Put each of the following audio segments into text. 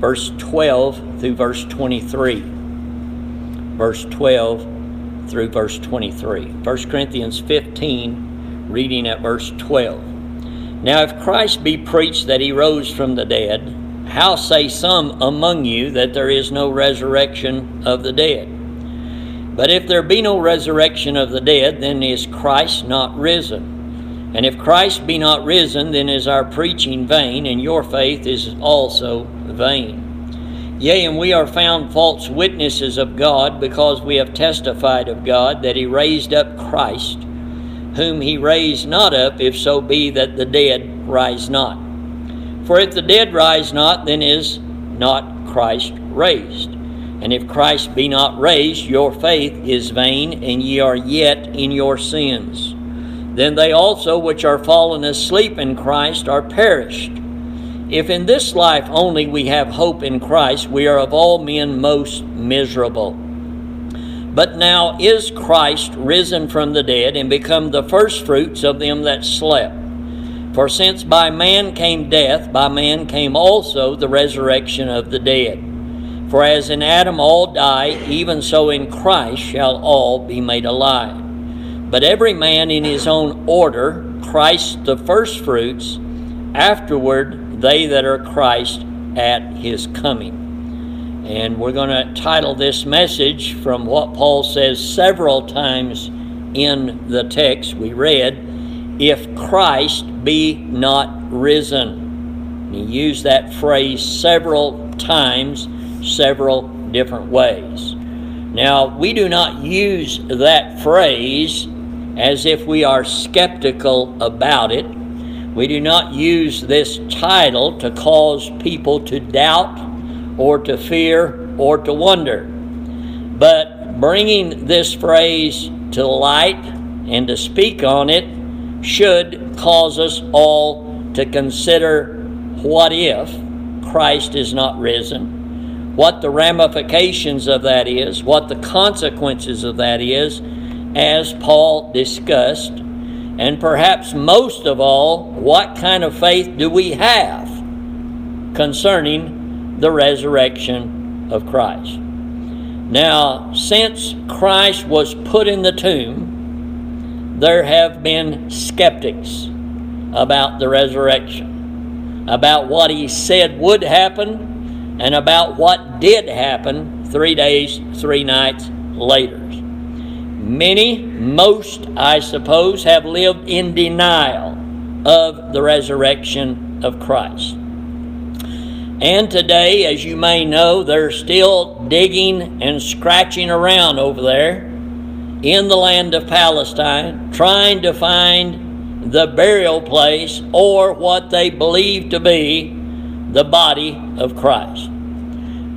verse 12 through verse 23. Verse 12 through verse 23. 1 Corinthians 15, reading at verse 12. Now, if Christ be preached that he rose from the dead, how say some among you that there is no resurrection of the dead? But if there be no resurrection of the dead, then is Christ not risen? And if Christ be not risen, then is our preaching vain, and your faith is also vain. Yea, and we are found false witnesses of God, because we have testified of God that He raised up Christ, whom He raised not up, if so be that the dead rise not. For if the dead rise not, then is not Christ raised. And if Christ be not raised, your faith is vain, and ye are yet in your sins. Then they also which are fallen asleep in Christ are perished. If in this life only we have hope in Christ, we are of all men most miserable. But now is Christ risen from the dead and become the firstfruits of them that slept. For since by man came death, by man came also the resurrection of the dead. For as in Adam all die, even so in Christ shall all be made alive. But every man in his own order, Christ the firstfruits, afterward they that are Christ at his coming. And we're going to title this message from what Paul says several times in the text we read if Christ be not risen. He used that phrase several times, several different ways. Now, we do not use that phrase as if we are skeptical about it we do not use this title to cause people to doubt or to fear or to wonder. But bringing this phrase to light and to speak on it should cause us all to consider what if Christ is not risen, what the ramifications of that is, what the consequences of that is, as Paul discussed and perhaps most of all, what kind of faith do we have concerning the resurrection of Christ? Now, since Christ was put in the tomb, there have been skeptics about the resurrection, about what he said would happen, and about what did happen three days, three nights later. Many, most, I suppose, have lived in denial of the resurrection of Christ. And today, as you may know, they're still digging and scratching around over there in the land of Palestine, trying to find the burial place or what they believe to be the body of Christ.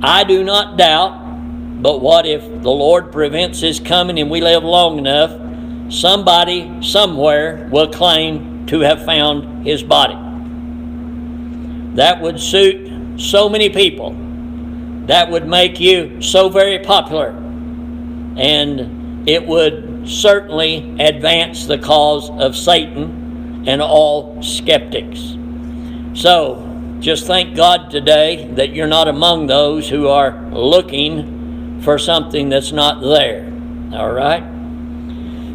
I do not doubt but what if the Lord prevents His coming and we live long enough? Somebody somewhere will claim to have found His body. That would suit so many people. That would make you so very popular. And it would certainly advance the cause of Satan and all skeptics. So, just thank God today that you're not among those who are looking for something that's not there. All right?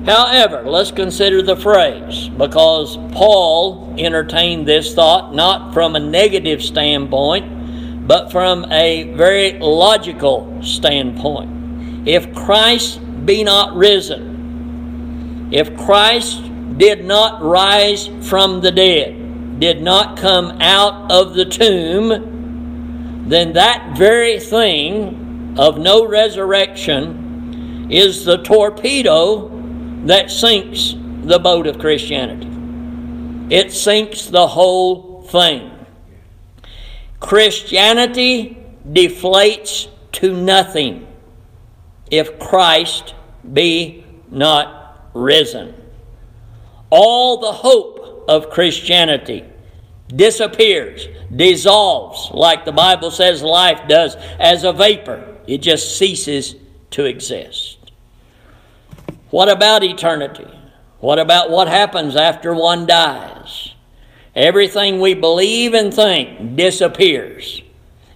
However, let's consider the phrase because Paul entertained this thought not from a negative standpoint, but from a very logical standpoint. If Christ be not risen, if Christ did not rise from the dead, did not come out of the tomb, then that very thing of no resurrection is the torpedo that sinks the boat of Christianity. It sinks the whole thing. Christianity deflates to nothing if Christ be not risen. All the hope of Christianity disappears, dissolves, like the Bible says life does, as a vapor it just ceases to exist. What about eternity? What about what happens after one dies? Everything we believe and think disappears.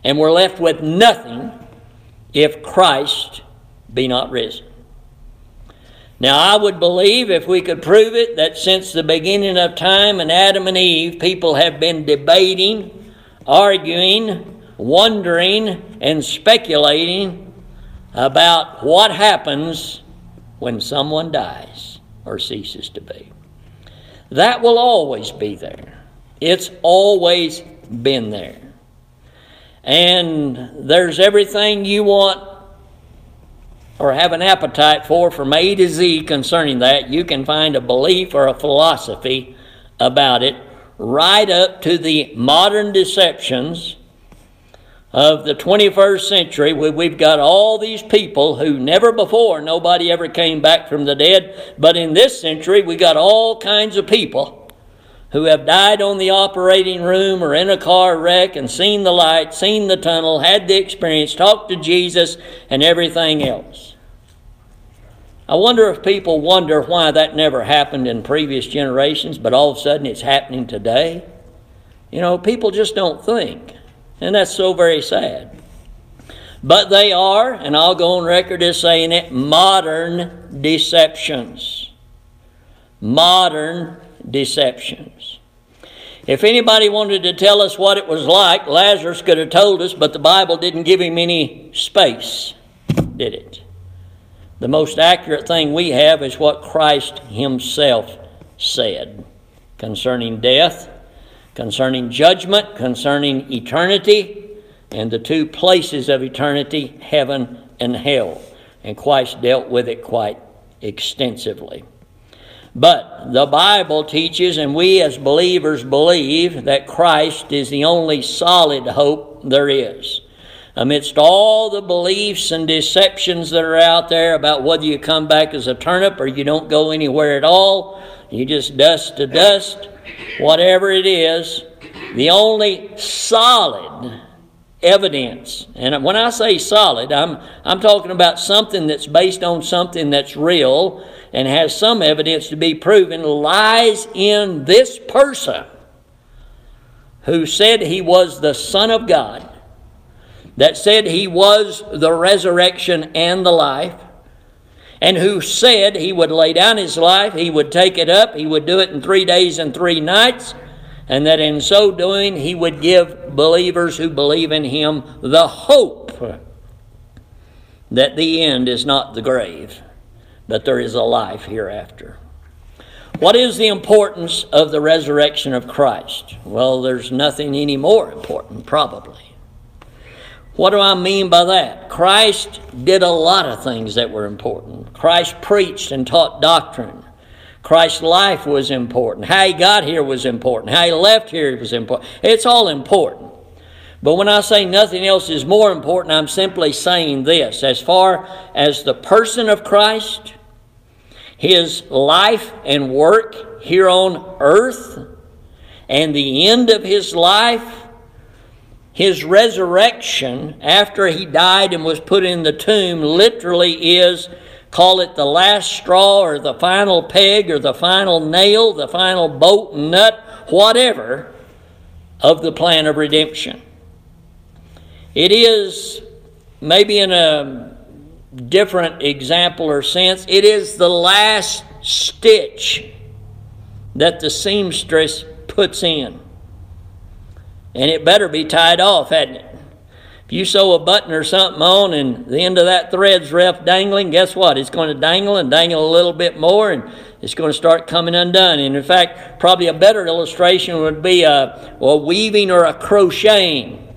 and we're left with nothing if Christ be not risen. Now, I would believe if we could prove it that since the beginning of time and Adam and Eve, people have been debating, arguing, wondering, and speculating about what happens when someone dies or ceases to be. That will always be there. It's always been there. And there's everything you want or have an appetite for from A to Z concerning that. You can find a belief or a philosophy about it right up to the modern deceptions of the 21st century. We've got all these people who never before nobody ever came back from the dead, but in this century we got all kinds of people who have died on the operating room or in a car wreck and seen the light, seen the tunnel, had the experience, talked to Jesus, and everything else. I wonder if people wonder why that never happened in previous generations, but all of a sudden it's happening today. You know, people just don't think. And that's so very sad. But they are, and I'll go on record as saying it, modern deceptions. Modern deceptions. If anybody wanted to tell us what it was like, Lazarus could have told us, but the Bible didn't give him any space, did it? The most accurate thing we have is what Christ Himself said concerning death, concerning judgment, concerning eternity, and the two places of eternity, heaven and hell. And Christ dealt with it quite extensively. But the Bible teaches, and we as believers believe, that Christ is the only solid hope there is. Amidst all the beliefs and deceptions that are out there about whether you come back as a turnip or you don't go anywhere at all, you just dust to dust, whatever it is, the only solid evidence, and when I say solid, I'm, I'm talking about something that's based on something that's real and has some evidence to be proven lies in this person who said he was the Son of God, that said he was the resurrection and the life, and who said he would lay down his life, he would take it up, he would do it in three days and three nights, and that in so doing he would give believers who believe in him the hope that the end is not the grave but there is a life hereafter. What is the importance of the resurrection of Christ? Well, there's nothing any more important, probably. What do I mean by that? Christ did a lot of things that were important. Christ preached and taught doctrine. Christ's life was important. How he got here was important. How he left here was important. It's all important. But when I say nothing else is more important, I'm simply saying this. As far as the person of Christ, his life and work here on earth and the end of his life, his resurrection after he died and was put in the tomb literally is call it the last straw or the final peg or the final nail, the final bolt and nut, whatever, of the plan of redemption. It is maybe in a different example or sense. It is the last stitch that the seamstress puts in. And it better be tied off, hadn't it? If you sew a button or something on and the end of that thread's left dangling, guess what? It's going to dangle and dangle a little bit more and it's going to start coming undone. And in fact, probably a better illustration would be a, a weaving or a crocheting.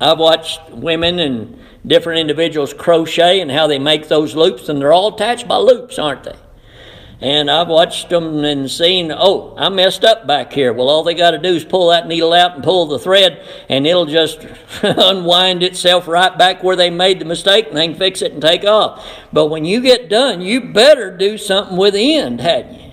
I've watched women and different individuals crochet and how they make those loops, and they're all attached by loops, aren't they? And I've watched them and seen, oh, I messed up back here. Well, all they got to do is pull that needle out and pull the thread, and it'll just unwind itself right back where they made the mistake, and they can fix it and take off. But when you get done, you better do something with the end, hadn't you?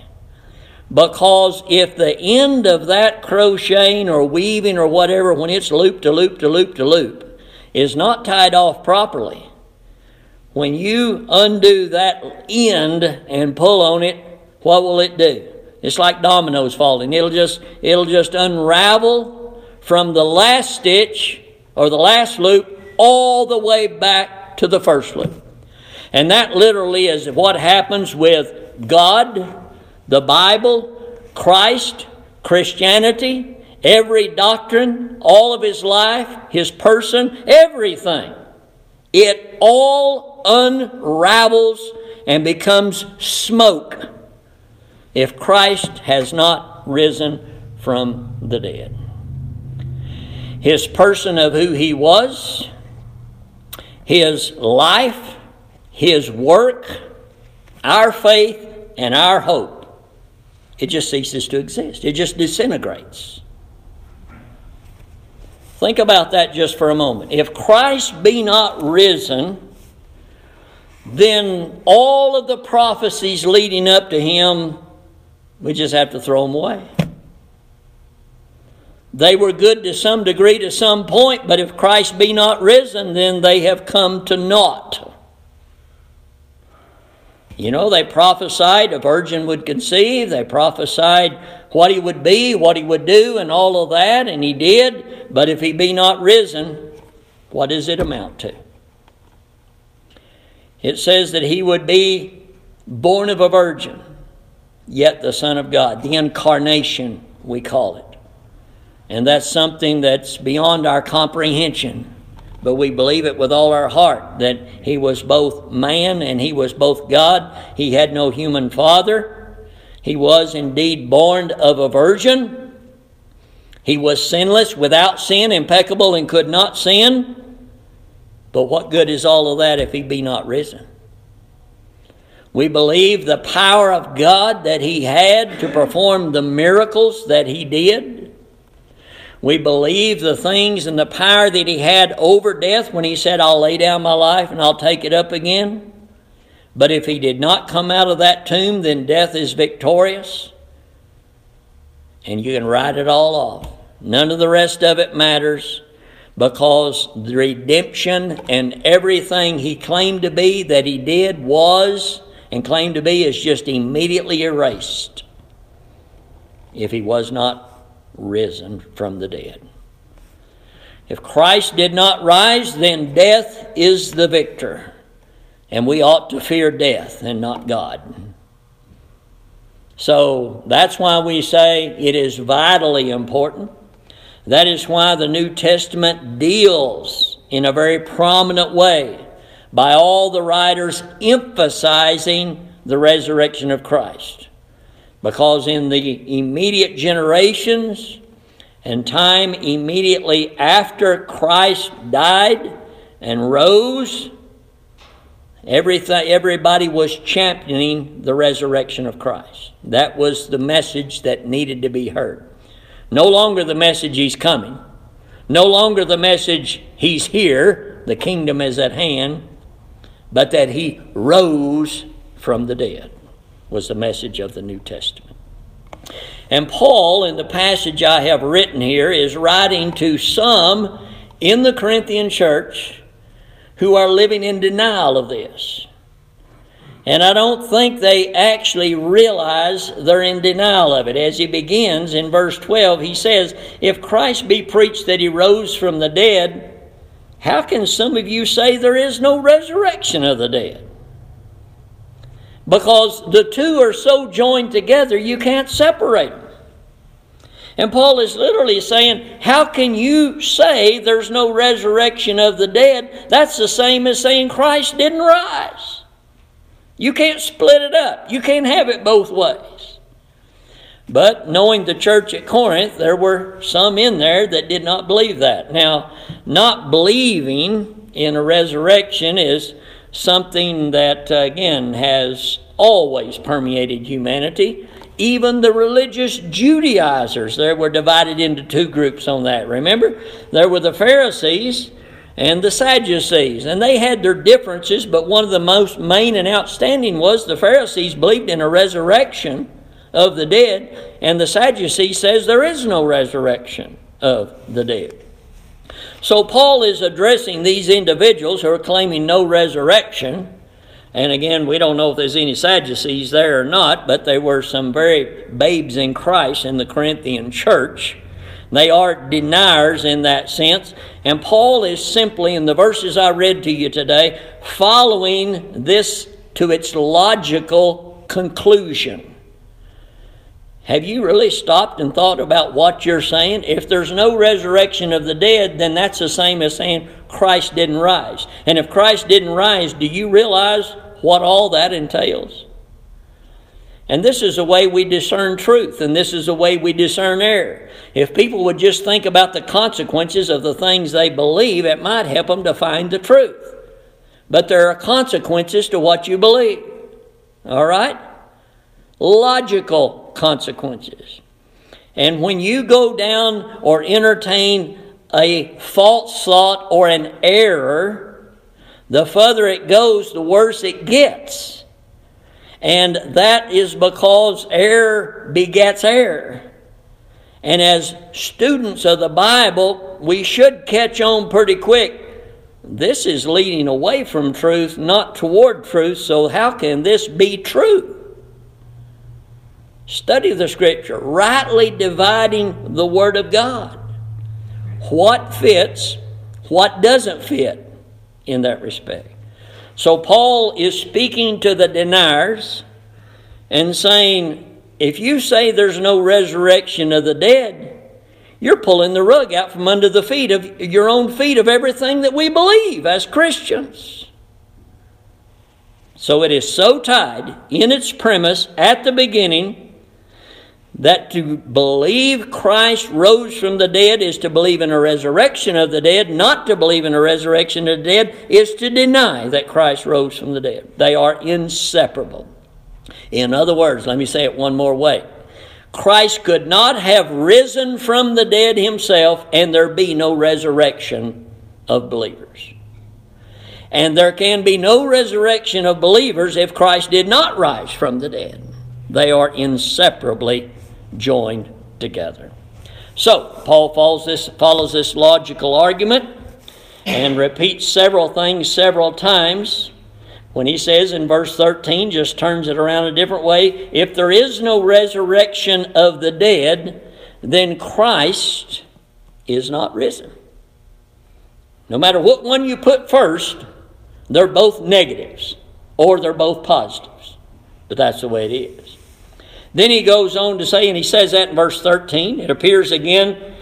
Because if the end of that crocheting or weaving or whatever, when it's loop to loop to loop to loop, is not tied off properly, when you undo that end and pull on it, what will it do? It's like dominoes falling. It'll just it'll just unravel from the last stitch or the last loop all the way back to the first loop. And that literally is what happens with God, the Bible, Christ, Christianity, every doctrine, all of his life, his person, everything. It all unravels and becomes smoke if Christ has not risen from the dead. His person of who he was, his life, his work, our faith, and our hope, it just ceases to exist. It just disintegrates. Think about that just for a moment. If Christ be not risen, then all of the prophecies leading up to him, we just have to throw them away. They were good to some degree to some point, but if Christ be not risen, then they have come to naught. You know, they prophesied a virgin would conceive, they prophesied what he would be, what he would do, and all of that, and he did. But if he be not risen, what does it amount to? It says that he would be born of a virgin, yet the Son of God, the incarnation, we call it. And that's something that's beyond our comprehension. But we believe it with all our heart that he was both man and he was both God. He had no human father. He was indeed born of a virgin. He was sinless, without sin, impeccable, and could not sin. But what good is all of that if he be not risen? We believe the power of God that he had to perform the miracles that he did. We believe the things and the power that he had over death when he said, I'll lay down my life and I'll take it up again. But if he did not come out of that tomb, then death is victorious. And you can write it all off. None of the rest of it matters because the redemption and everything he claimed to be that he did was and claimed to be is just immediately erased if he was not risen from the dead. If Christ did not rise, then death is the victor. And we ought to fear death and not God. So that's why we say it is vitally important that is why the New Testament deals in a very prominent way by all the writers emphasizing the resurrection of Christ. Because in the immediate generations and time immediately after Christ died and rose, everything, everybody was championing the resurrection of Christ. That was the message that needed to be heard. No longer the message he's coming. No longer the message he's here, the kingdom is at hand, but that he rose from the dead was the message of the New Testament. And Paul, in the passage I have written here, is writing to some in the Corinthian church who are living in denial of this. And I don't think they actually realize they're in denial of it. As he begins in verse 12, he says, If Christ be preached that he rose from the dead, how can some of you say there is no resurrection of the dead? Because the two are so joined together, you can't separate them. And Paul is literally saying, How can you say there's no resurrection of the dead? That's the same as saying Christ didn't rise. You can't split it up. You can't have it both ways. But knowing the church at Corinth, there were some in there that did not believe that. Now, not believing in a resurrection is something that, uh, again, has always permeated humanity. Even the religious Judaizers, there were divided into two groups on that. Remember? There were the Pharisees and the Sadducees. And they had their differences, but one of the most main and outstanding was the Pharisees believed in a resurrection of the dead, and the Sadducees says there is no resurrection of the dead. So Paul is addressing these individuals who are claiming no resurrection. And again, we don't know if there's any Sadducees there or not, but they were some very babes in Christ in the Corinthian church. They are deniers in that sense. And Paul is simply, in the verses I read to you today, following this to its logical conclusion. Have you really stopped and thought about what you're saying? If there's no resurrection of the dead, then that's the same as saying Christ didn't rise. And if Christ didn't rise, do you realize what all that entails? And this is the way we discern truth, and this is the way we discern error. If people would just think about the consequences of the things they believe, it might help them to find the truth. But there are consequences to what you believe. All right? Logical consequences. And when you go down or entertain a false thought or an error, the further it goes, the worse it gets. And that is because error begets error. And as students of the Bible, we should catch on pretty quick. This is leading away from truth, not toward truth, so how can this be true? Study the Scripture, rightly dividing the Word of God. What fits, what doesn't fit in that respect. So Paul is speaking to the deniers and saying, if you say there's no resurrection of the dead, you're pulling the rug out from under the feet of your own feet of everything that we believe as Christians. So it is so tied in its premise at the beginning that to believe Christ rose from the dead is to believe in a resurrection of the dead. Not to believe in a resurrection of the dead is to deny that Christ rose from the dead. They are inseparable. In other words, let me say it one more way Christ could not have risen from the dead himself, and there be no resurrection of believers. And there can be no resurrection of believers if Christ did not rise from the dead. They are inseparably joined together. So, Paul follows this, follows this logical argument and repeats several things several times. When he says in verse 13, just turns it around a different way if there is no resurrection of the dead, then Christ is not risen. No matter what one you put first, they're both negatives or they're both positives. But that's the way it is. Then he goes on to say, and he says that in verse 13. It appears again,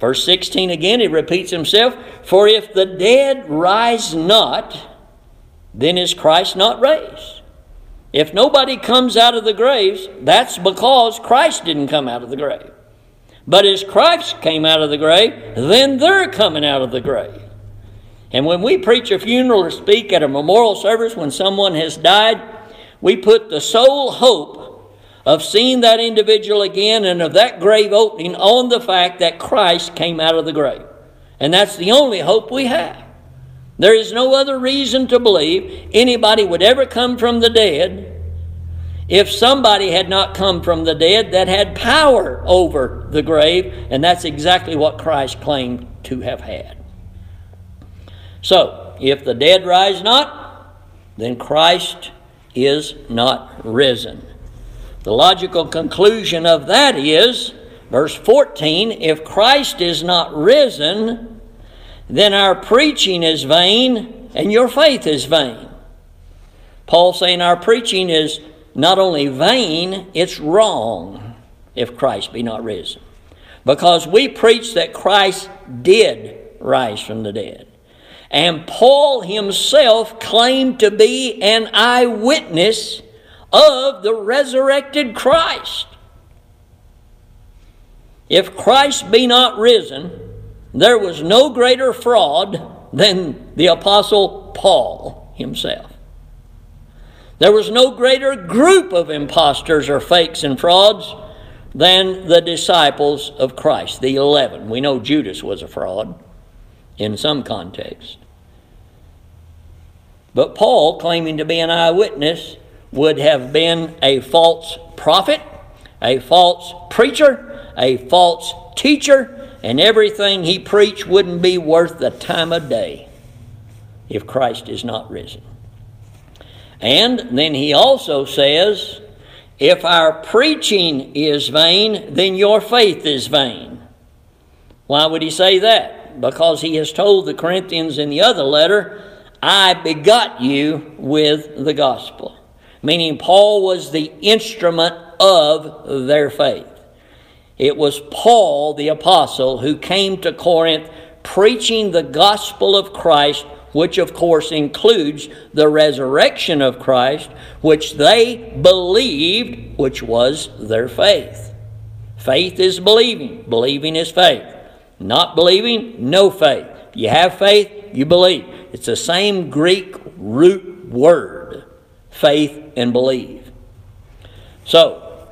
verse 16 again, he repeats himself For if the dead rise not, then is Christ not raised. If nobody comes out of the graves, that's because Christ didn't come out of the grave. But as Christ came out of the grave, then they're coming out of the grave. And when we preach a funeral or speak at a memorial service when someone has died, we put the sole hope of seeing that individual again and of that grave opening on the fact that Christ came out of the grave. And that's the only hope we have. There is no other reason to believe anybody would ever come from the dead if somebody had not come from the dead that had power over the grave, and that's exactly what Christ claimed to have had. So, if the dead rise not, then Christ is not risen. The logical conclusion of that is, verse 14, if Christ is not risen, then our preaching is vain and your faith is vain. Paul saying our preaching is not only vain, it's wrong if Christ be not risen. Because we preach that Christ did rise from the dead. And Paul himself claimed to be an eyewitness of the resurrected Christ. If Christ be not risen, there was no greater fraud than the Apostle Paul himself. There was no greater group of impostors or fakes and frauds than the disciples of Christ, the eleven. We know Judas was a fraud in some context. But Paul, claiming to be an eyewitness, would have been a false prophet, a false preacher, a false teacher, and everything he preached wouldn't be worth the time of day if Christ is not risen. And then he also says, if our preaching is vain, then your faith is vain. Why would he say that? Because he has told the Corinthians in the other letter, I begot you with the gospel. Meaning, Paul was the instrument of their faith. It was Paul the apostle who came to Corinth preaching the gospel of Christ, which of course includes the resurrection of Christ, which they believed, which was their faith. Faith is believing, believing is faith. Not believing, no faith. You have faith, you believe. It's the same Greek root word faith and believe. So,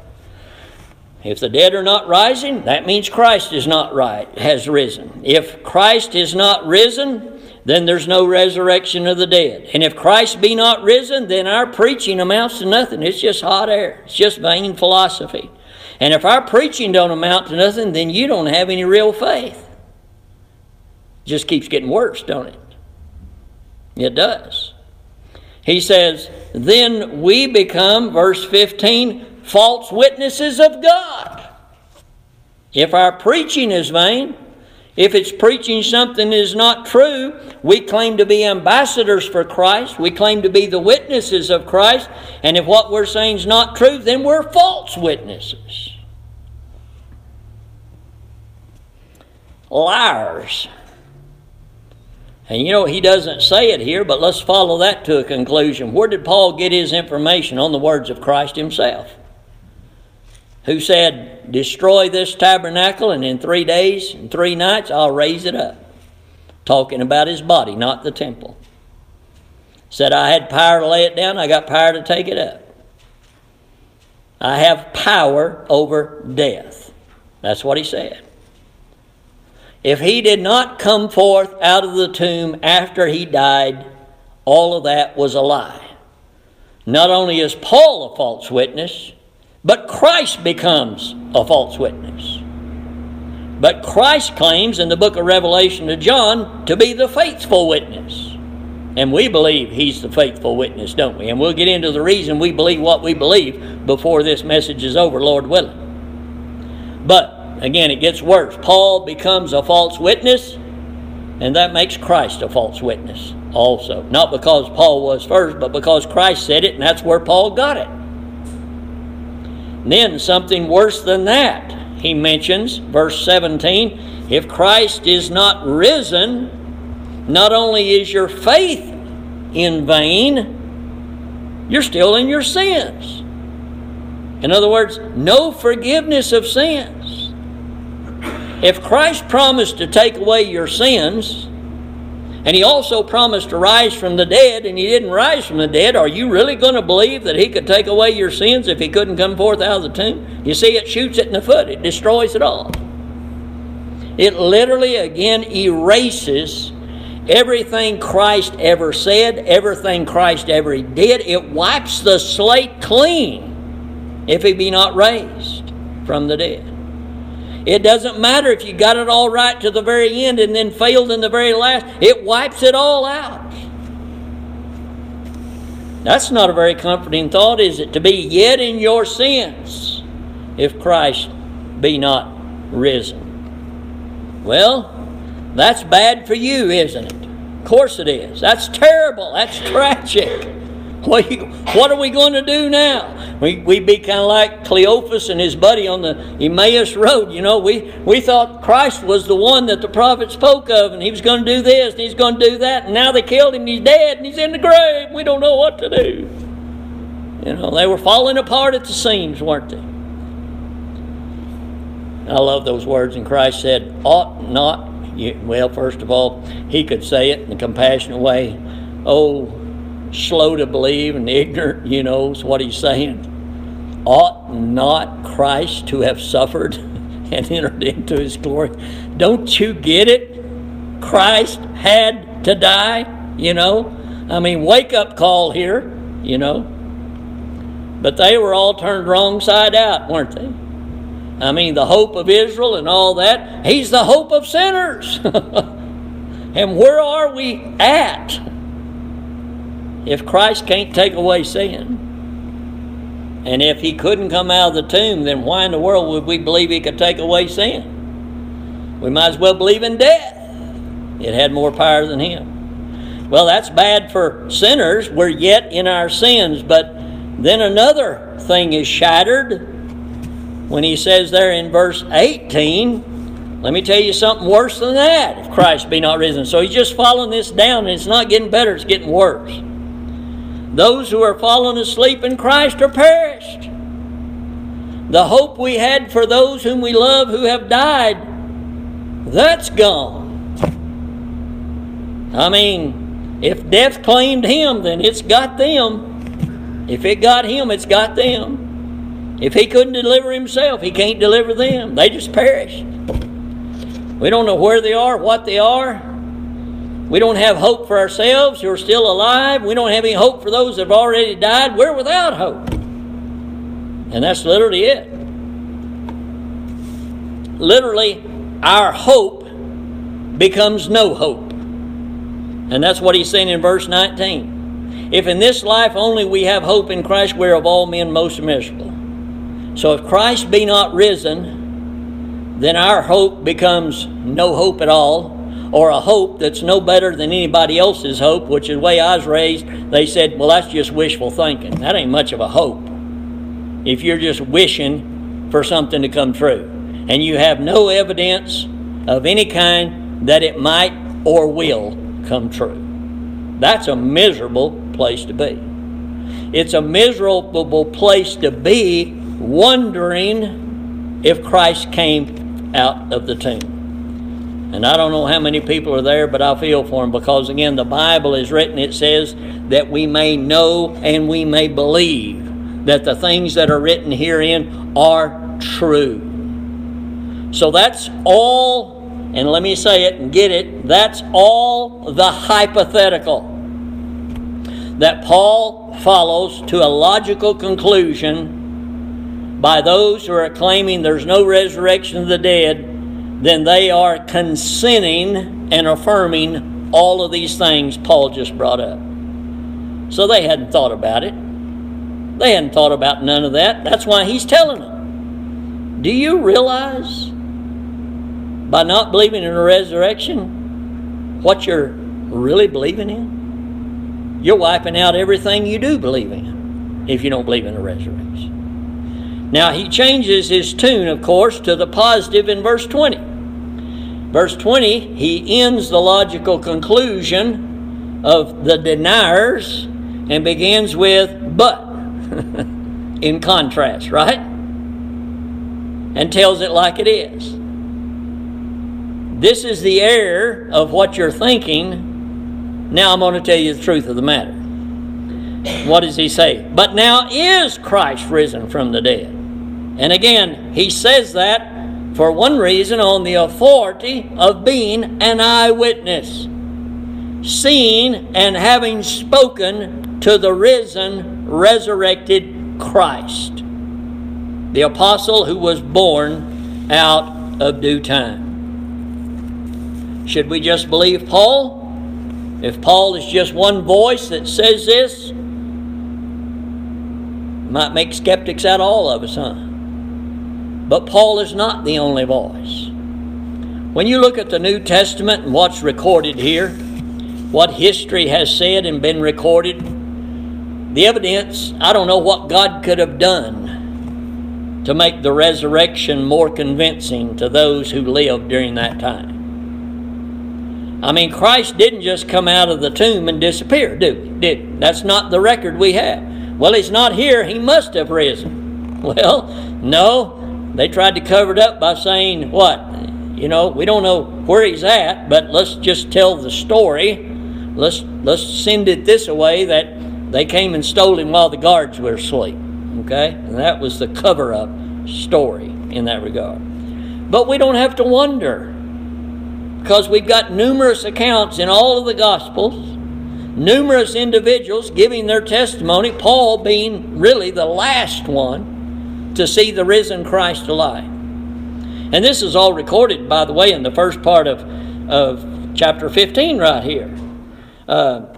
if the dead are not rising, that means Christ is not right, has risen. If Christ is not risen, then there's no resurrection of the dead. And if Christ be not risen, then our preaching amounts to nothing. It's just hot air. It's just vain philosophy. And if our preaching don't amount to nothing, then you don't have any real faith. It just keeps getting worse, don't it? It does. He says, then we become, verse 15, false witnesses of God. If our preaching is vain, if it's preaching something that is not true, we claim to be ambassadors for Christ. We claim to be the witnesses of Christ. And if what we're saying is not true, then we're false witnesses. Liars. And you know, he doesn't say it here, but let's follow that to a conclusion. Where did Paul get his information on the words of Christ himself? Who said, Destroy this tabernacle, and in three days and three nights I'll raise it up. Talking about his body, not the temple. Said, I had power to lay it down, I got power to take it up. I have power over death. That's what he said. If he did not come forth out of the tomb after he died, all of that was a lie. Not only is Paul a false witness, but Christ becomes a false witness. But Christ claims in the book of Revelation to John to be the faithful witness. And we believe he's the faithful witness, don't we? And we'll get into the reason we believe what we believe before this message is over, Lord willing. But Again, it gets worse. Paul becomes a false witness, and that makes Christ a false witness also. Not because Paul was first, but because Christ said it, and that's where Paul got it. Then something worse than that, he mentions, verse 17 if Christ is not risen, not only is your faith in vain, you're still in your sins. In other words, no forgiveness of sins. If Christ promised to take away your sins, and he also promised to rise from the dead, and he didn't rise from the dead, are you really going to believe that he could take away your sins if he couldn't come forth out of the tomb? You see, it shoots it in the foot, it destroys it all. It literally, again, erases everything Christ ever said, everything Christ ever did. It wipes the slate clean if he be not raised from the dead. It doesn't matter if you got it all right to the very end and then failed in the very last, it wipes it all out. That's not a very comforting thought, is it? To be yet in your sins if Christ be not risen. Well, that's bad for you, isn't it? Of course it is. That's terrible. That's tragic. What, you, what are we going to do now? We, we'd be kind of like Cleophas and his buddy on the Emmaus Road. You know, we, we thought Christ was the one that the prophet spoke of, and he was going to do this, and he's going to do that, and now they killed him, he's dead, and he's in the grave. We don't know what to do. You know, they were falling apart at the seams, weren't they? I love those words, and Christ said, ought not. Well, first of all, he could say it in a compassionate way. Oh, slow to believe and ignorant, you know, is what he's saying. Ought not Christ to have suffered and entered into his glory? Don't you get it? Christ had to die, you know? I mean, wake up call here, you know? But they were all turned wrong side out, weren't they? I mean, the hope of Israel and all that. He's the hope of sinners. and where are we at? If Christ can't take away sin, and if he couldn't come out of the tomb, then why in the world would we believe he could take away sin? We might as well believe in death. It had more power than him. Well, that's bad for sinners. We're yet in our sins. But then another thing is shattered when he says there in verse 18, let me tell you something worse than that if Christ be not risen. So he's just following this down, and it's not getting better, it's getting worse. Those who are fallen asleep in Christ are perished. The hope we had for those whom we love who have died, that's gone. I mean, if death claimed him, then it's got them. If it got him, it's got them. If he couldn't deliver himself, he can't deliver them. They just perished. We don't know where they are, what they are. We don't have hope for ourselves who are still alive. We don't have any hope for those that have already died. We're without hope. And that's literally it. Literally, our hope becomes no hope. And that's what he's saying in verse 19. If in this life only we have hope in Christ, we're of all men most miserable. So if Christ be not risen, then our hope becomes no hope at all, or a hope that's no better than anybody else's hope, which is the way I was raised. They said, well, that's just wishful thinking. That ain't much of a hope. If you're just wishing for something to come true, and you have no evidence of any kind that it might or will come true. That's a miserable place to be. It's a miserable place to be wondering if Christ came out of the tomb. And I don't know how many people are there, but I feel for them because, again, the Bible is written, it says that we may know and we may believe that the things that are written herein are true. So that's all and let me say it and get it, that's all the hypothetical that Paul follows to a logical conclusion by those who are claiming there's no resurrection of the dead, then they are consenting and affirming all of these things Paul just brought up. So they hadn't thought about it. They hadn't thought about none of that. That's why he's telling them. Do you realize by not believing in a resurrection, what you're really believing in, you're wiping out everything you do believe in if you don't believe in a resurrection. Now, he changes his tune, of course, to the positive in verse 20. Verse 20, he ends the logical conclusion of the deniers and begins with but in contrast, right? And tells it like it is. This is the error of what you're thinking. Now I'm going to tell you the truth of the matter. What does he say? But now is Christ risen from the dead. And again, he says that for one reason on the authority of being an eyewitness, seeing and having spoken to the risen, resurrected Christ, the apostle who was born out of due time. Should we just believe Paul? If Paul is just one voice that says this, might make skeptics out of all of us, huh? But Paul is not the only voice. When you look at the New Testament and what's recorded here, what history has said and been recorded, the evidence, I don't know what God could have done to make the resurrection more convincing to those who lived during that time. I mean, Christ didn't just come out of the tomb and disappear, do he? Did That's not the record we have. Well, he's not here. He must have risen. Well, no. They tried to cover it up by saying, what? You know, we don't know where he's at, but let's just tell the story. Let's, let's send it this way that they came and stole him while the guards were asleep. Okay? And that was the cover up story in that regard. But we don't have to wonder because we've got numerous accounts in all of the Gospels, numerous individuals giving their testimony, Paul being really the last one to see the risen Christ alive. And this is all recorded, by the way, in the first part of, of chapter 15 right here. Uh,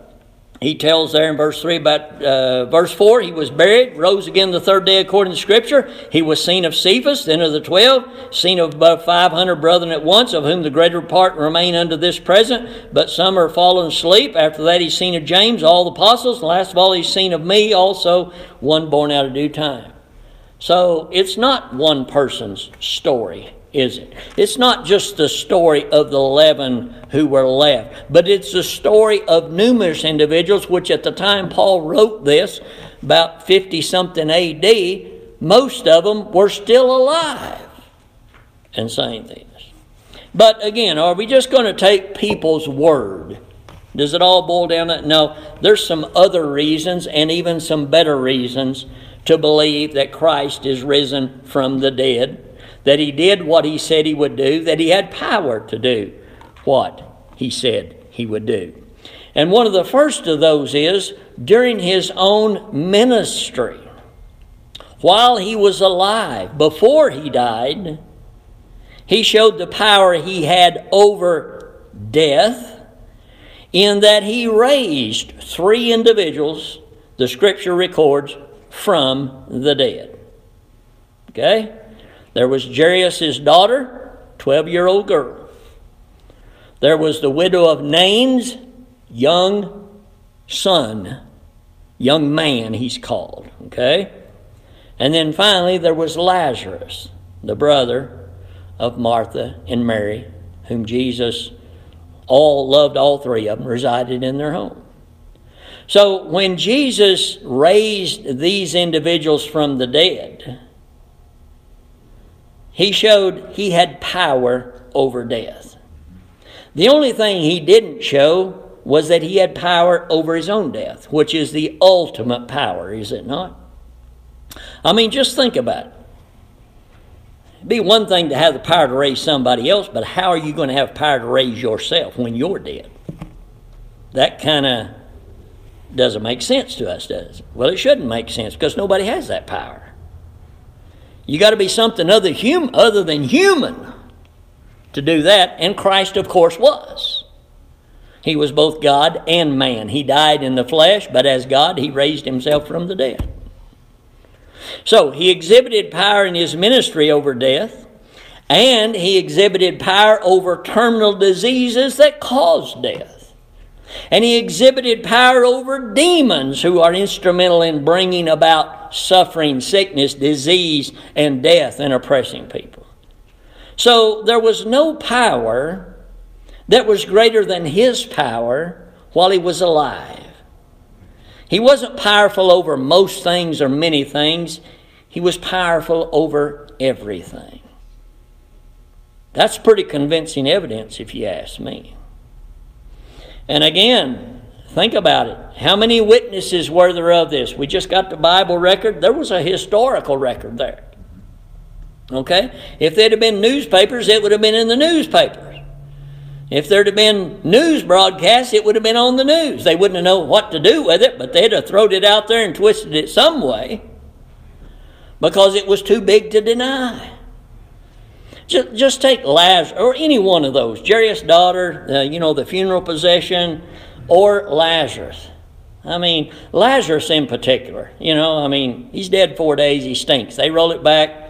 he tells there in verse 3 about uh, verse 4 he was buried rose again the third day according to scripture. He was seen of cephas then of the twelve seen of above 500 brethren at once of whom the greater part remain unto this present. But some are fallen asleep. After that he's seen of james all the apostles. And last of all he's seen of me also one born out of due time so it's not one person's story is it? It's not just the story of the 11 who were left, but it's the story of numerous individuals, which at the time Paul wrote this, about 50 something AD, most of them were still alive and saying things. But again, are we just going to take people's word? Does it all boil down to no? There's some other reasons and even some better reasons to believe that Christ is risen from the dead that he did what he said he would do, that he had power to do what he said he would do. And one of the first of those is during his own ministry. While he was alive, before he died, he showed the power he had over death in that he raised three individuals, the scripture records, from the dead. Okay? There was Jairus' daughter, 12 year old girl. There was the widow of Nain's young son, young man, he's called. Okay? And then finally, there was Lazarus, the brother of Martha and Mary, whom Jesus all loved, all three of them, resided in their home. So when Jesus raised these individuals from the dead, he showed he had power over death. The only thing he didn't show was that he had power over his own death, which is the ultimate power, is it not? I mean, just think about it. It'd be one thing to have the power to raise somebody else, but how are you going to have power to raise yourself when you're dead? That kind of doesn't make sense to us, does it? Well, it shouldn't make sense because nobody has that power. You got to be something other, hum, other than human to do that, and Christ, of course, was. He was both God and man. He died in the flesh, but as God, he raised himself from the dead. So he exhibited power in his ministry over death, and he exhibited power over terminal diseases that cause death. And he exhibited power over demons who are instrumental in bringing about suffering, sickness, disease, and death and oppressing people. So there was no power that was greater than his power while he was alive. He wasn't powerful over most things or many things, he was powerful over everything. That's pretty convincing evidence, if you ask me. And again, think about it. How many witnesses were there of this? We just got the Bible record. There was a historical record there. Okay? If there'd have been newspapers, it would have been in the newspapers. If there'd have been news broadcasts, it would have been on the news. They wouldn't have known what to do with it, but they'd have thrown it out there and twisted it some way because it was too big to deny. Just, just take Lazarus, or any one of those, Jairus' daughter, uh, you know, the funeral procession, or Lazarus. I mean, Lazarus in particular, you know, I mean, he's dead four days, he stinks. They roll it back,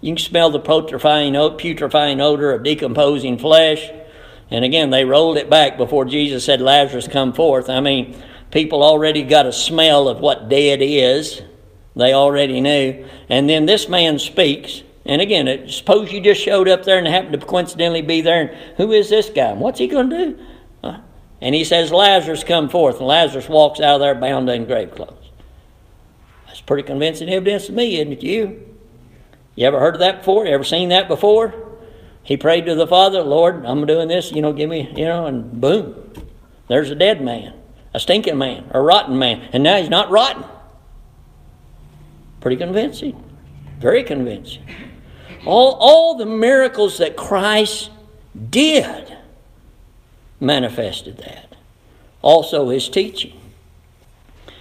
you can smell the putrefying, putrefying odor of decomposing flesh. And again, they rolled it back before Jesus said, Lazarus, come forth. I mean, people already got a smell of what dead is. They already knew. And then this man speaks, and again, suppose you just showed up there and happened to coincidentally be there, and who is this guy? What's he going to do? And he says, Lazarus, come forth. And Lazarus walks out of there bound in grave clothes. That's pretty convincing evidence to me, isn't it, you? You ever heard of that before? You ever seen that before? He prayed to the Father, Lord, I'm doing this, you know, give me, you know, and boom, there's a dead man, a stinking man, a rotten man. And now he's not rotten. Pretty convincing. Very convincing. All, all the miracles that Christ did manifested that. Also, his teaching.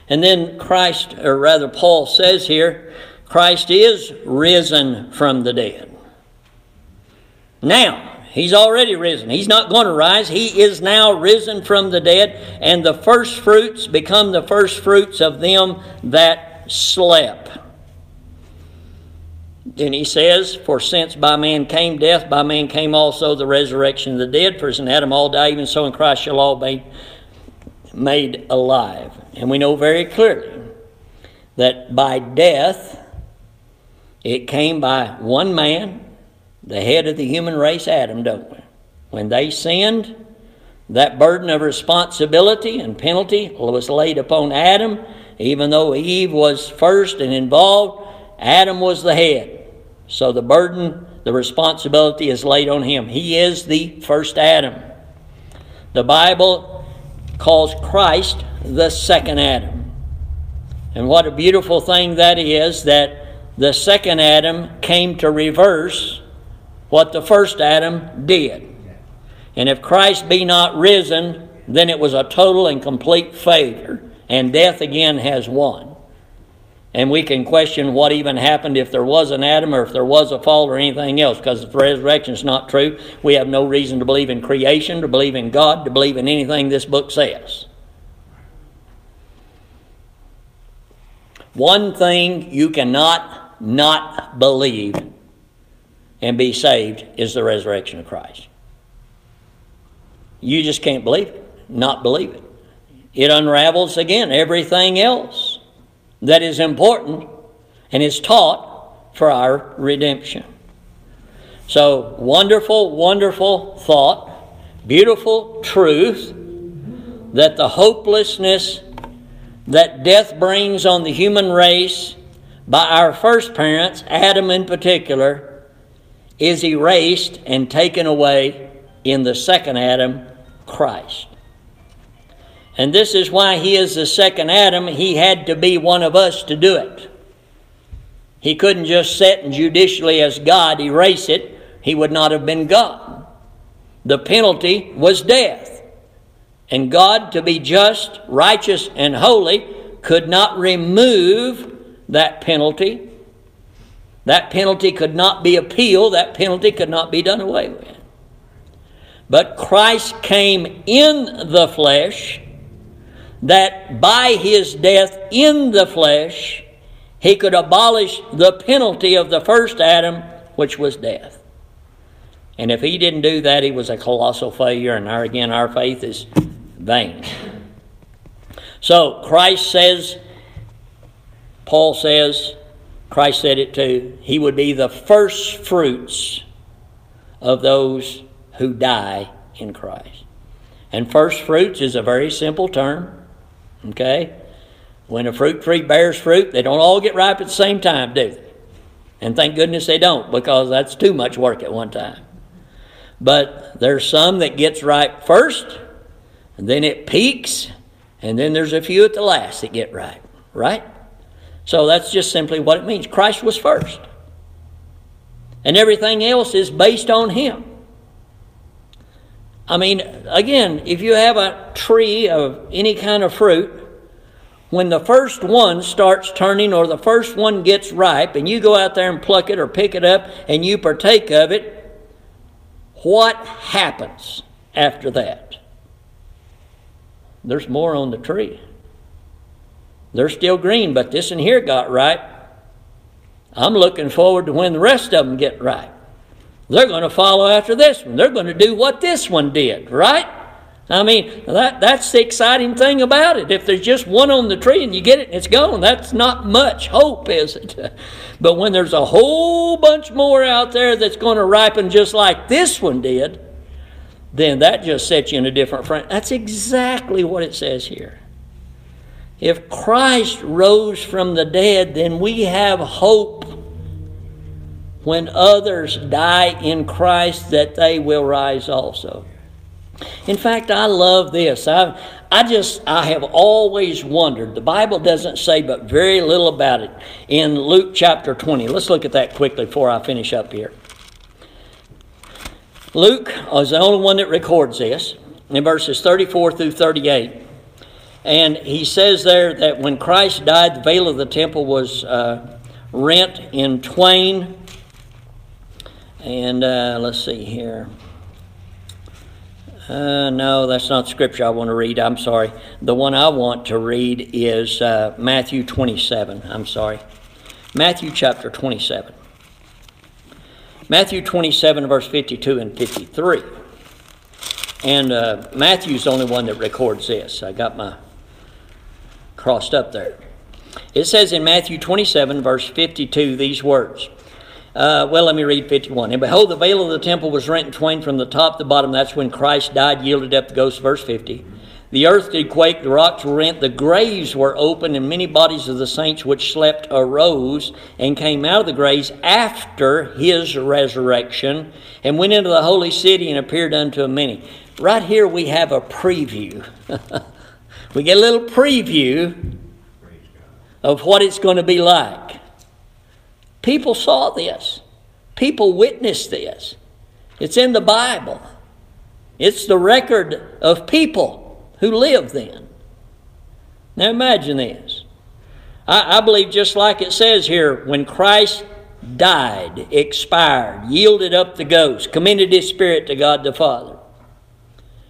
And then Christ, or rather, Paul says here, Christ is risen from the dead. Now, He's already risen. He's not going to rise. He is now risen from the dead, and the first fruits become the first fruits of them that slept. Then he says, For since by man came death, by man came also the resurrection of the dead. For as in Adam all die, even so in Christ shall all be made alive. And we know very clearly that by death, it came by one man, the head of the human race, Adam, don't we? When they sinned, that burden of responsibility and penalty was laid upon Adam. Even though Eve was first and involved, Adam was the head. So the burden, the responsibility is laid on him. He is the first Adam. The Bible calls Christ the second Adam. And what a beautiful thing that is that the second Adam came to reverse what the first Adam did. And if Christ be not risen, then it was a total and complete failure, and death again has won. And we can question what even happened if there was an Adam or if there was a fall or anything else, because if the resurrection is not true, we have no reason to believe in creation, to believe in God, to believe in anything this book says. One thing you cannot not believe and be saved is the resurrection of Christ. You just can't believe it, not believe it. It unravels again everything else that is important and is taught for our redemption. So, wonderful, wonderful thought, beautiful truth that the hopelessness that death brings on the human race by our first parents, Adam in particular, is erased and taken away in the second Adam, Christ. And this is why he is the second Adam. He had to be one of us to do it. He couldn't just sit and judicially, as God, erase it. He would not have been God. The penalty was death. And God, to be just, righteous, and holy, could not remove that penalty. That penalty could not be appealed. That penalty could not be done away with. But Christ came in the flesh that by his death in the flesh, he could abolish the penalty of the first Adam, which was death. And if he didn't do that, he was a colossal failure, and our, again, our faith is vain. So Christ says, Paul says, Christ said it too, he would be the first fruits of those who die in Christ. And first fruits is a very simple term. Okay? When a fruit tree bears fruit, they don't all get ripe at the same time, do they? And thank goodness they don't, because that's too much work at one time. But there's some that gets ripe first, and then it peaks, and then there's a few at the last that get ripe, right? So that's just simply what it means. Christ was first. And everything else is based on Him. I mean, again, if you have a tree of any kind of fruit, when the first one starts turning or the first one gets ripe and you go out there and pluck it or pick it up and you partake of it, what happens after that? There's more on the tree. They're still green, but this one here got ripe. I'm looking forward to when the rest of them get ripe. They're going to follow after this one. They're going to do what this one did, right? I mean, that, that's the exciting thing about it. If there's just one on the tree and you get it and it's gone, that's not much hope, is it? But when there's a whole bunch more out there that's going to ripen just like this one did, then that just sets you in a different frame. That's exactly what it says here. If Christ rose from the dead, then we have hope when others die in Christ that they will rise also. In fact, I love this. I, I just, I have always wondered. The Bible doesn't say but very little about it in Luke chapter 20. Let's look at that quickly before I finish up here. Luke is the only one that records this in verses 34 through 38. And he says there that when Christ died, the veil of the temple was uh, rent in twain and uh, let's see here. Uh, no, that's not scripture I want to read. I'm sorry. The one I want to read is uh, Matthew 27. I'm sorry. Matthew chapter 27. Matthew 27, verse 52 and 53. And uh, Matthew's the only one that records this. I got my crossed up there. It says in Matthew 27, verse 52, these words. Uh, well, let me read 51. And behold, the veil of the temple was rent in twain from the top to the bottom. That's when Christ died, yielded up the ghost, verse 50. The earth did quake, the rocks were rent, the graves were opened, and many bodies of the saints which slept arose and came out of the graves after his resurrection and went into the holy city and appeared unto many. Right here we have a preview. we get a little preview of what it's going to be like. People saw this, people witnessed this. It's in the Bible, it's the record of people who lived then. Now imagine this. I, I believe, just like it says here, when Christ died, expired, yielded up the ghost, commended his spirit to God the Father.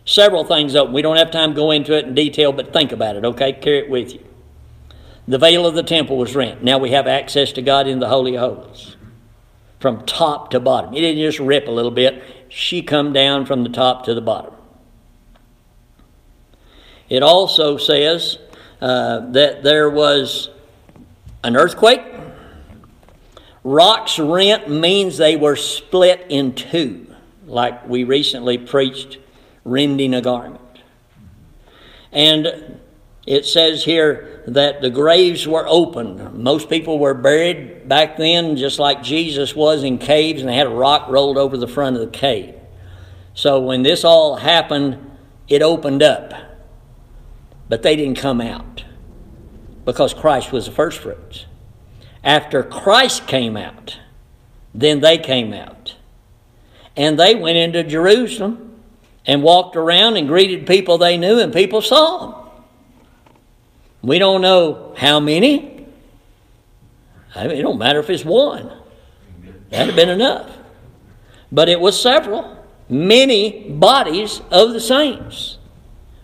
Several things open. We don't have time to go into it in detail, but think about it, okay? Carry it with you. The veil of the temple was rent. Now we have access to God in the Holy of Holies from top to bottom. It didn't just rip a little bit, she come down from the top to the bottom. It also says uh, that there was an earthquake. Rocks rent means they were split in two, like we recently preached rending a garment. And it says here that the graves were open. Most people were buried back then, just like Jesus was in caves, and they had a rock rolled over the front of the cave. So when this all happened, it opened up. But they didn't come out because Christ was the first fruits. After Christ came out, then they came out. And they went into Jerusalem and walked around and greeted people they knew, and people saw them. We don't know how many. I mean, it don't matter if it's one. That'd have been enough. But it was several, many bodies of the saints,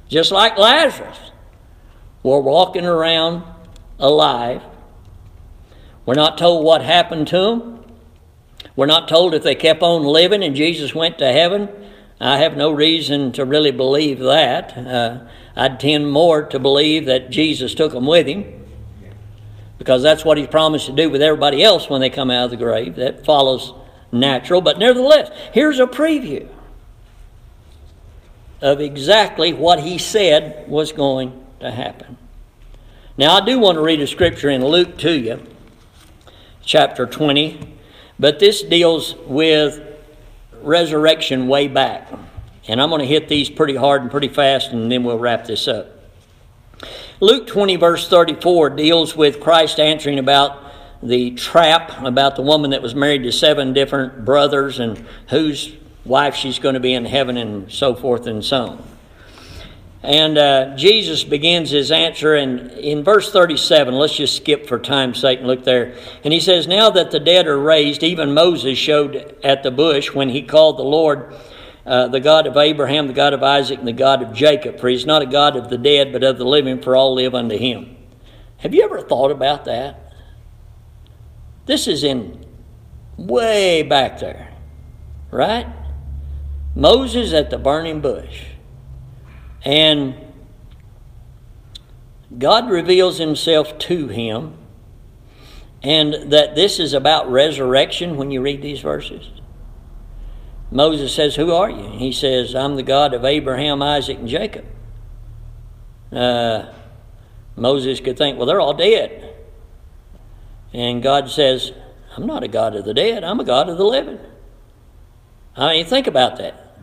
just like Lazarus, were walking around alive. We're not told what happened to them. We're not told if they kept on living and Jesus went to heaven. I have no reason to really believe that. Uh, I'd tend more to believe that Jesus took them with him because that's what he promised to do with everybody else when they come out of the grave. That follows natural. But nevertheless, here's a preview of exactly what he said was going to happen. Now, I do want to read a scripture in Luke to you, chapter 20, but this deals with resurrection way back. And I'm going to hit these pretty hard and pretty fast, and then we'll wrap this up. Luke 20, verse 34, deals with Christ answering about the trap about the woman that was married to seven different brothers and whose wife she's going to be in heaven and so forth and so on. And uh, Jesus begins his answer in, in verse 37. Let's just skip for time's sake and look there. And he says, Now that the dead are raised, even Moses showed at the bush when he called the Lord uh, the God of Abraham, the God of Isaac, and the God of Jacob. For he's not a God of the dead, but of the living, for all live unto him. Have you ever thought about that? This is in way back there, right? Moses at the burning bush. And God reveals himself to him, and that this is about resurrection when you read these verses. Moses says, Who are you? He says, I'm the God of Abraham, Isaac, and Jacob. Uh, Moses could think, Well, they're all dead. And God says, I'm not a God of the dead, I'm a God of the living. I mean, think about that.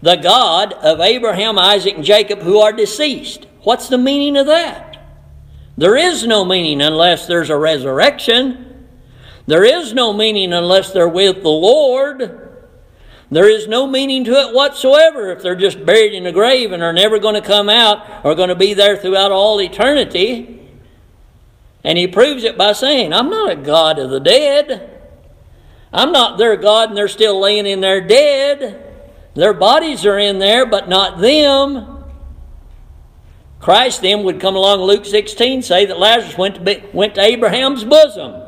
The God of Abraham, Isaac, and Jacob who are deceased. What's the meaning of that? There is no meaning unless there's a resurrection. There is no meaning unless they're with the Lord. There is no meaning to it whatsoever if they're just buried in a grave and are never going to come out or going to be there throughout all eternity. And he proves it by saying, I'm not a God of the dead. I'm not their God and they're still laying in there dead. Their bodies are in there, but not them. Christ then would come along, Luke 16, say that Lazarus went to, be, went to Abraham's bosom.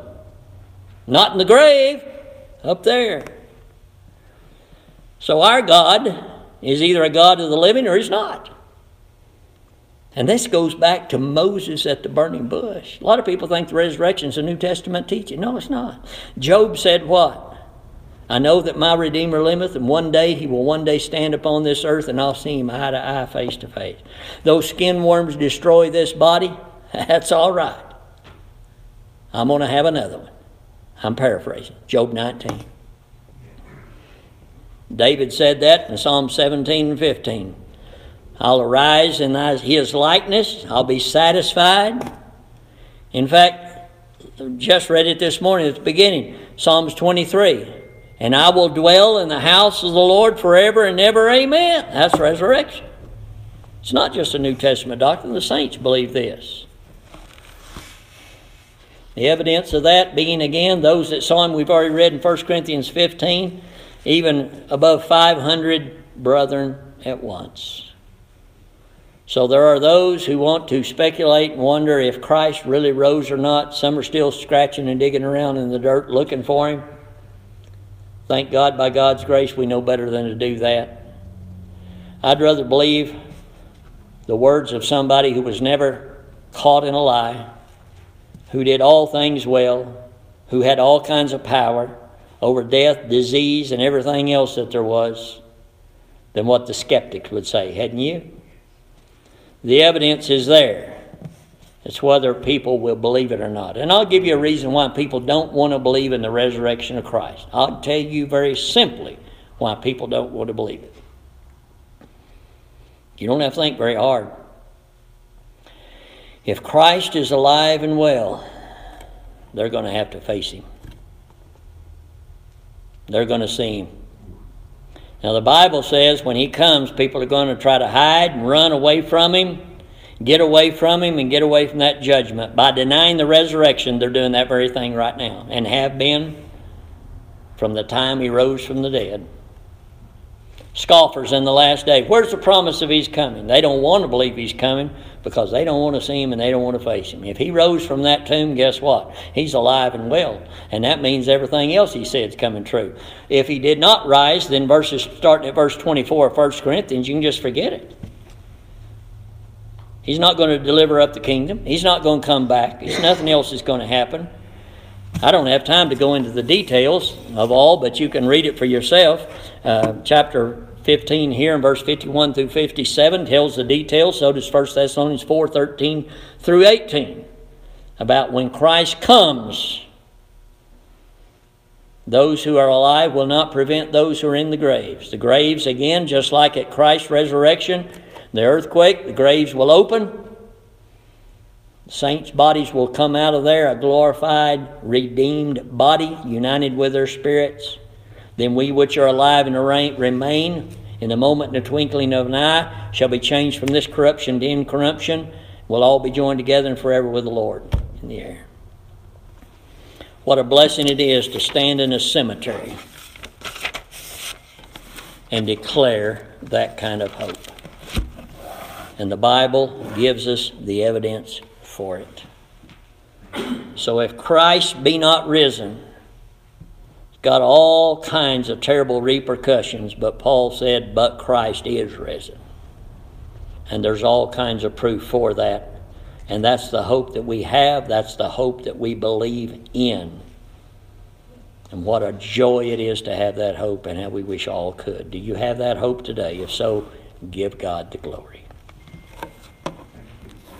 Not in the grave, up there. So our God is either a God of the living or he's not. And this goes back to Moses at the burning bush. A lot of people think the resurrection is a New Testament teaching. No, it's not. Job said what? I know that my Redeemer liveth, and one day he will one day stand upon this earth, and I'll see him eye to eye, face to face. Those skin worms destroy this body, that's all right. I'm going to have another one. I'm paraphrasing. Job 19. David said that in Psalm 17 and 15. I'll arise in his likeness. I'll be satisfied. In fact, just read it this morning at the beginning Psalms 23. And I will dwell in the house of the Lord forever and ever. Amen. That's resurrection. It's not just a New Testament doctrine. The saints believe this. The evidence of that being, again, those that saw him, we've already read in 1 Corinthians 15, even above 500 brethren at once. So there are those who want to speculate and wonder if Christ really rose or not. Some are still scratching and digging around in the dirt looking for him. Thank God, by God's grace, we know better than to do that. I'd rather believe the words of somebody who was never caught in a lie, who did all things well, who had all kinds of power over death, disease, and everything else that there was, than what the skeptics would say, hadn't you? The evidence is there. It's whether people will believe it or not. And I'll give you a reason why people don't want to believe in the resurrection of Christ. I'll tell you very simply why people don't want to believe it. You don't have to think very hard. If Christ is alive and well, they're going to have to face him. They're going to see him. Now, the Bible says when he comes, people are going to try to hide and run away from him, get away from him, and get away from that judgment. By denying the resurrection, they're doing that very thing right now and have been from the time he rose from the dead. Scoffers in the last day. Where's the promise of he's coming? They don't want to believe he's coming because they don't want to see him and they don't want to face him. If he rose from that tomb, guess what? He's alive and well. And that means everything else he said is coming true. If he did not rise, then verses starting at verse 24 of 1 Corinthians, you can just forget it. He's not going to deliver up the kingdom. He's not going to come back. There's nothing else is going to happen. I don't have time to go into the details of all, but you can read it for yourself. Uh, chapter 15 here in verse 51 through 57 tells the details. So does 1 Thessalonians 4 13 through 18 about when Christ comes. Those who are alive will not prevent those who are in the graves. The graves, again, just like at Christ's resurrection, the earthquake, the graves will open. Saints' bodies will come out of there, a glorified, redeemed body, united with their spirits. Then we which are alive and remain in the moment in the twinkling of an eye shall be changed from this corruption to incorruption. We'll all be joined together and forever with the Lord in the air. What a blessing it is to stand in a cemetery and declare that kind of hope. And the Bible gives us the evidence for it. So if Christ be not risen, it's got all kinds of terrible repercussions, but Paul said, But Christ is risen. And there's all kinds of proof for that. And that's the hope that we have, that's the hope that we believe in. And what a joy it is to have that hope, and how we wish all could. Do you have that hope today? If so, give God the glory.